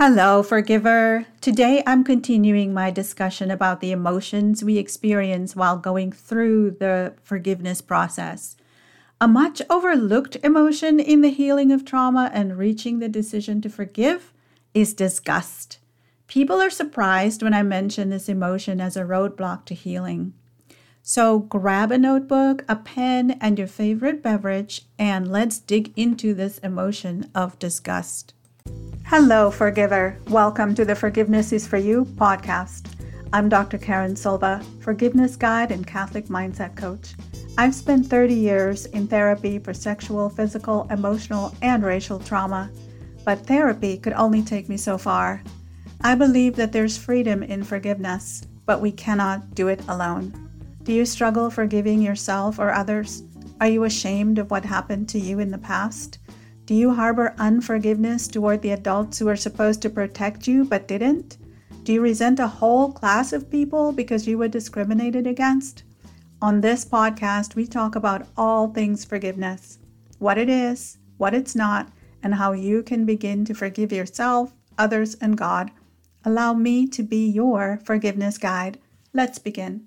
Hello, forgiver. Today I'm continuing my discussion about the emotions we experience while going through the forgiveness process. A much overlooked emotion in the healing of trauma and reaching the decision to forgive is disgust. People are surprised when I mention this emotion as a roadblock to healing. So grab a notebook, a pen, and your favorite beverage, and let's dig into this emotion of disgust. Hello, forgiver. Welcome to the Forgiveness is for You podcast. I'm Dr. Karen Silva, forgiveness guide and Catholic mindset coach. I've spent 30 years in therapy for sexual, physical, emotional, and racial trauma, but therapy could only take me so far. I believe that there's freedom in forgiveness, but we cannot do it alone. Do you struggle forgiving yourself or others? Are you ashamed of what happened to you in the past? Do you harbor unforgiveness toward the adults who are supposed to protect you but didn't? Do you resent a whole class of people because you were discriminated against? On this podcast, we talk about all things forgiveness what it is, what it's not, and how you can begin to forgive yourself, others, and God. Allow me to be your forgiveness guide. Let's begin.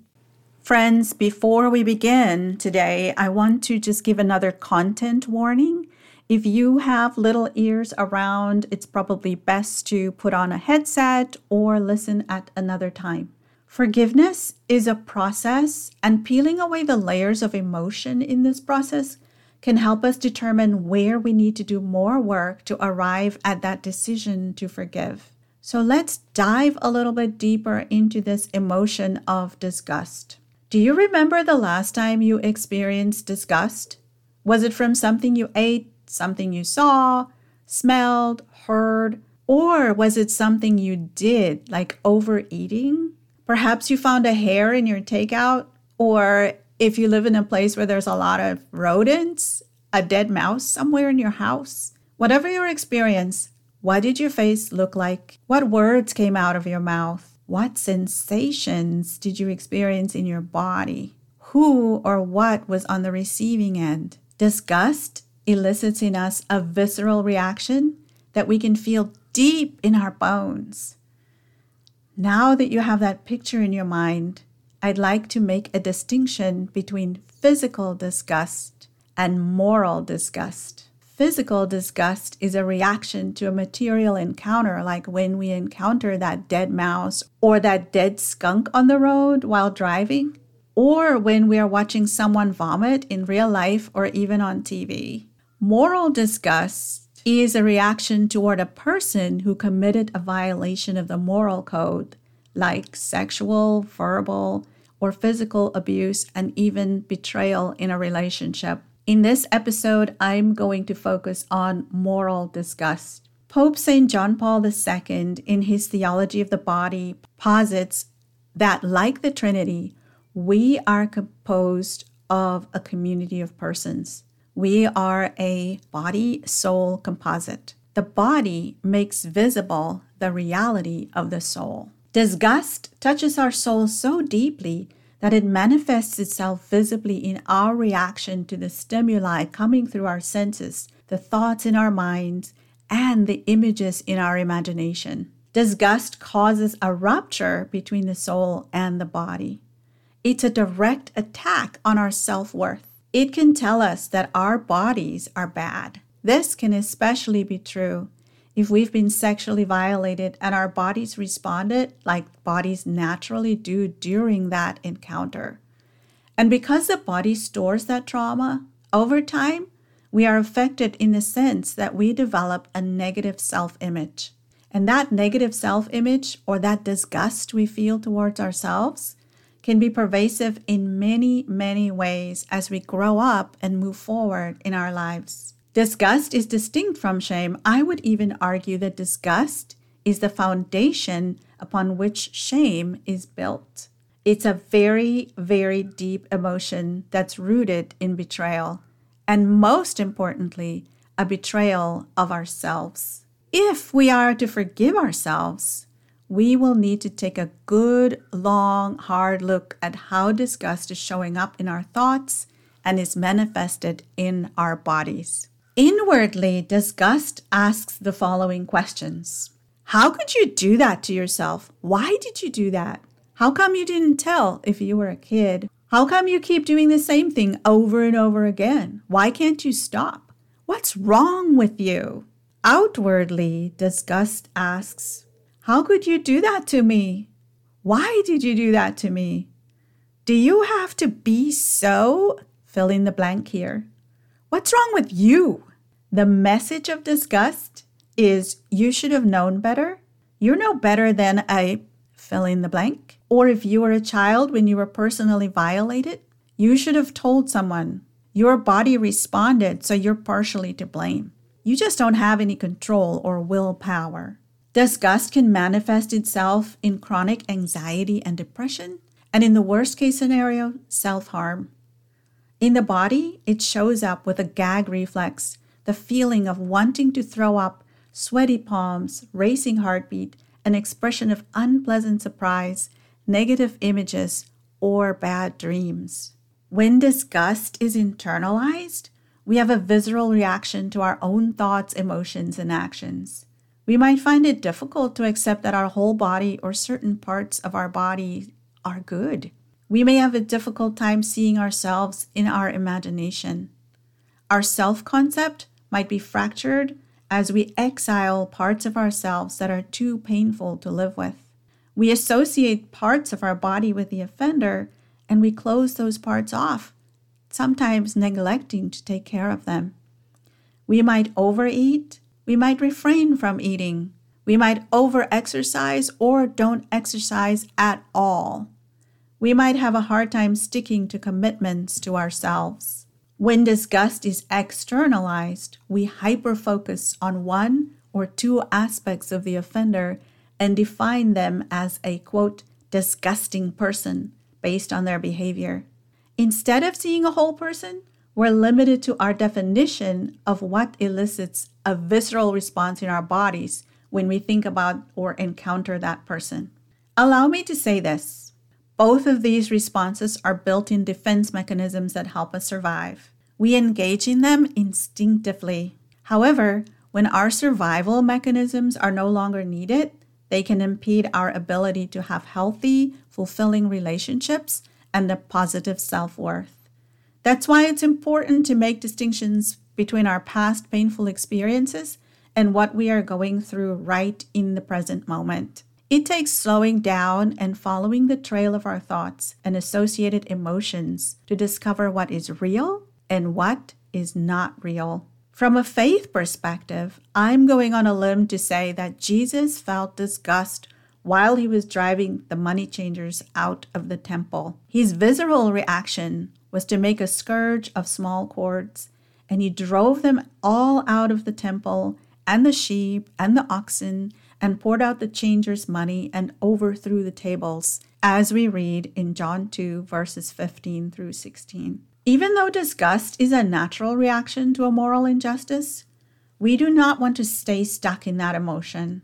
Friends, before we begin today, I want to just give another content warning. If you have little ears around, it's probably best to put on a headset or listen at another time. Forgiveness is a process, and peeling away the layers of emotion in this process can help us determine where we need to do more work to arrive at that decision to forgive. So let's dive a little bit deeper into this emotion of disgust. Do you remember the last time you experienced disgust? Was it from something you ate, something you saw, smelled, heard, or was it something you did, like overeating? Perhaps you found a hair in your takeout, or if you live in a place where there's a lot of rodents, a dead mouse somewhere in your house. Whatever your experience, what did your face look like? What words came out of your mouth? What sensations did you experience in your body? Who or what was on the receiving end? Disgust elicits in us a visceral reaction that we can feel deep in our bones. Now that you have that picture in your mind, I'd like to make a distinction between physical disgust and moral disgust. Physical disgust is a reaction to a material encounter, like when we encounter that dead mouse or that dead skunk on the road while driving, or when we are watching someone vomit in real life or even on TV. Moral disgust is a reaction toward a person who committed a violation of the moral code, like sexual, verbal, or physical abuse, and even betrayal in a relationship. In this episode, I'm going to focus on moral disgust. Pope St. John Paul II, in his Theology of the Body, posits that, like the Trinity, we are composed of a community of persons. We are a body soul composite. The body makes visible the reality of the soul. Disgust touches our soul so deeply that it manifests itself visibly in our reaction to the stimuli coming through our senses, the thoughts in our minds, and the images in our imagination. Disgust causes a rupture between the soul and the body. It's a direct attack on our self worth. It can tell us that our bodies are bad. This can especially be true if we've been sexually violated and our bodies responded like bodies naturally do during that encounter. And because the body stores that trauma, over time, we are affected in the sense that we develop a negative self image. And that negative self image or that disgust we feel towards ourselves can be pervasive in many, many ways as we grow up and move forward in our lives. Disgust is distinct from shame. I would even argue that disgust is the foundation upon which shame is built. It's a very, very deep emotion that's rooted in betrayal, and most importantly, a betrayal of ourselves. If we are to forgive ourselves, we will need to take a good, long, hard look at how disgust is showing up in our thoughts and is manifested in our bodies. Inwardly, disgust asks the following questions How could you do that to yourself? Why did you do that? How come you didn't tell if you were a kid? How come you keep doing the same thing over and over again? Why can't you stop? What's wrong with you? Outwardly, disgust asks, How could you do that to me? Why did you do that to me? Do you have to be so? Fill in the blank here. What's wrong with you? The message of disgust is you should have known better. You're no better than a fill in the blank. Or if you were a child when you were personally violated, you should have told someone. Your body responded, so you're partially to blame. You just don't have any control or willpower. Disgust can manifest itself in chronic anxiety and depression, and in the worst case scenario, self harm. In the body, it shows up with a gag reflex, the feeling of wanting to throw up, sweaty palms, racing heartbeat, an expression of unpleasant surprise, negative images, or bad dreams. When disgust is internalized, we have a visceral reaction to our own thoughts, emotions, and actions. We might find it difficult to accept that our whole body or certain parts of our body are good. We may have a difficult time seeing ourselves in our imagination. Our self concept might be fractured as we exile parts of ourselves that are too painful to live with. We associate parts of our body with the offender and we close those parts off, sometimes neglecting to take care of them. We might overeat, we might refrain from eating, we might overexercise or don't exercise at all. We might have a hard time sticking to commitments to ourselves. When disgust is externalized, we hyperfocus on one or two aspects of the offender and define them as a quote, disgusting person based on their behavior. Instead of seeing a whole person, we're limited to our definition of what elicits a visceral response in our bodies when we think about or encounter that person. Allow me to say this both of these responses are built in defense mechanisms that help us survive. We engage in them instinctively. However, when our survival mechanisms are no longer needed, they can impede our ability to have healthy, fulfilling relationships and a positive self worth. That's why it's important to make distinctions between our past painful experiences and what we are going through right in the present moment. It takes slowing down and following the trail of our thoughts and associated emotions to discover what is real and what is not real. From a faith perspective, I'm going on a limb to say that Jesus felt disgust while he was driving the money changers out of the temple. His visceral reaction was to make a scourge of small cords, and he drove them all out of the temple and the sheep and the oxen and poured out the changers' money and overthrew the tables, as we read in John 2, verses 15 through 16. Even though disgust is a natural reaction to a moral injustice, we do not want to stay stuck in that emotion.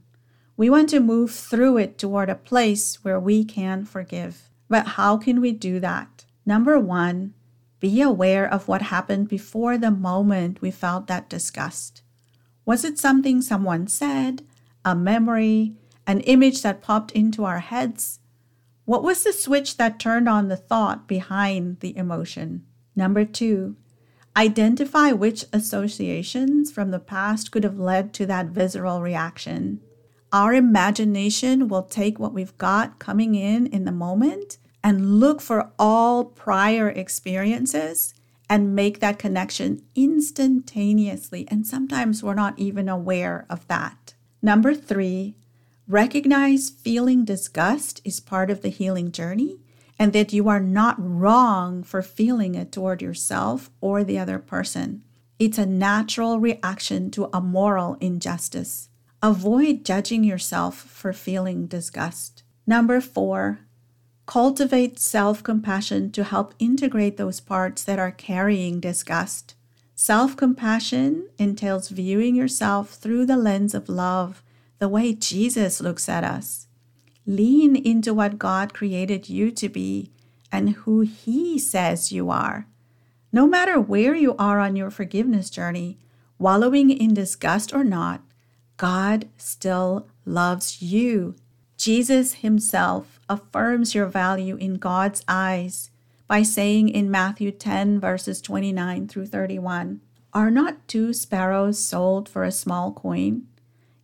We want to move through it toward a place where we can forgive. But how can we do that? Number one, be aware of what happened before the moment we felt that disgust. Was it something someone said, a memory, an image that popped into our heads? What was the switch that turned on the thought behind the emotion? Number two, identify which associations from the past could have led to that visceral reaction. Our imagination will take what we've got coming in in the moment and look for all prior experiences and make that connection instantaneously. And sometimes we're not even aware of that. Number three, recognize feeling disgust is part of the healing journey and that you are not wrong for feeling it toward yourself or the other person. It's a natural reaction to a moral injustice. Avoid judging yourself for feeling disgust. Number four, cultivate self compassion to help integrate those parts that are carrying disgust. Self compassion entails viewing yourself through the lens of love, the way Jesus looks at us. Lean into what God created you to be and who He says you are. No matter where you are on your forgiveness journey, wallowing in disgust or not, God still loves you. Jesus himself affirms your value in God's eyes by saying in Matthew 10, verses 29 through 31, Are not two sparrows sold for a small coin?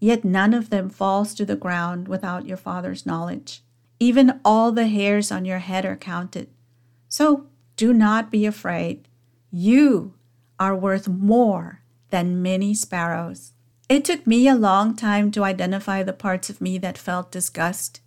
Yet none of them falls to the ground without your Father's knowledge. Even all the hairs on your head are counted. So do not be afraid. You are worth more than many sparrows. It took me a long time to identify the parts of me that felt disgust.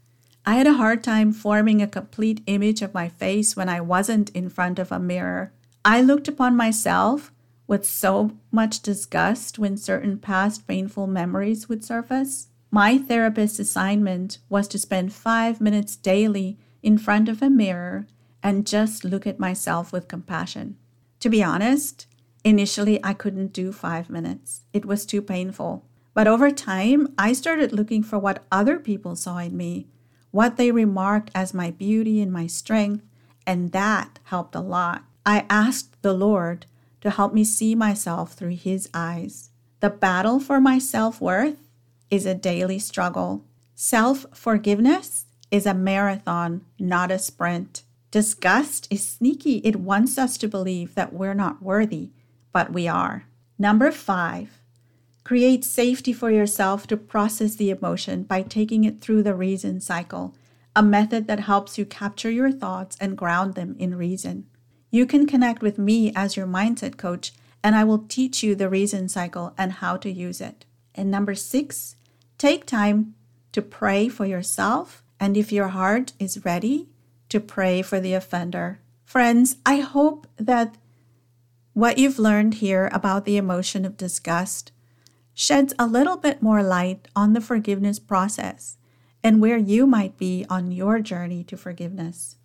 I had a hard time forming a complete image of my face when I wasn't in front of a mirror. I looked upon myself with so much disgust when certain past painful memories would surface. My therapist's assignment was to spend five minutes daily in front of a mirror and just look at myself with compassion. To be honest, Initially, I couldn't do five minutes, it was too painful. But over time, I started looking for what other people saw in me, what they remarked as my beauty and my strength, and that helped a lot. I asked the Lord to help me see myself through His eyes. The battle for my self worth is a daily struggle. Self forgiveness is a marathon, not a sprint. Disgust is sneaky. It wants us to believe that we're not worthy, but we are. Number five, create safety for yourself to process the emotion by taking it through the reason cycle, a method that helps you capture your thoughts and ground them in reason. You can connect with me as your mindset coach, and I will teach you the reason cycle and how to use it. And number six, take time to pray for yourself, and if your heart is ready, to pray for the offender. Friends, I hope that what you've learned here about the emotion of disgust sheds a little bit more light on the forgiveness process and where you might be on your journey to forgiveness.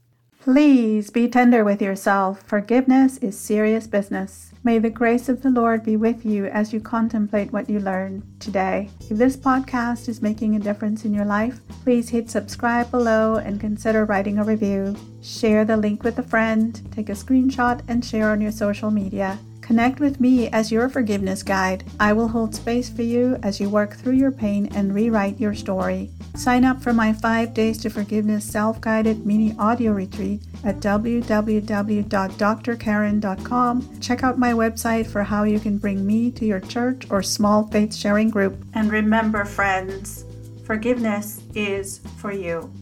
Please be tender with yourself. Forgiveness is serious business. May the grace of the Lord be with you as you contemplate what you learned today. If this podcast is making a difference in your life, please hit subscribe below and consider writing a review. Share the link with a friend, take a screenshot, and share on your social media. Connect with me as your forgiveness guide. I will hold space for you as you work through your pain and rewrite your story. Sign up for my 5 Days to Forgiveness self guided mini audio retreat at www.drkaren.com. Check out my website for how you can bring me to your church or small faith sharing group. And remember, friends, forgiveness is for you.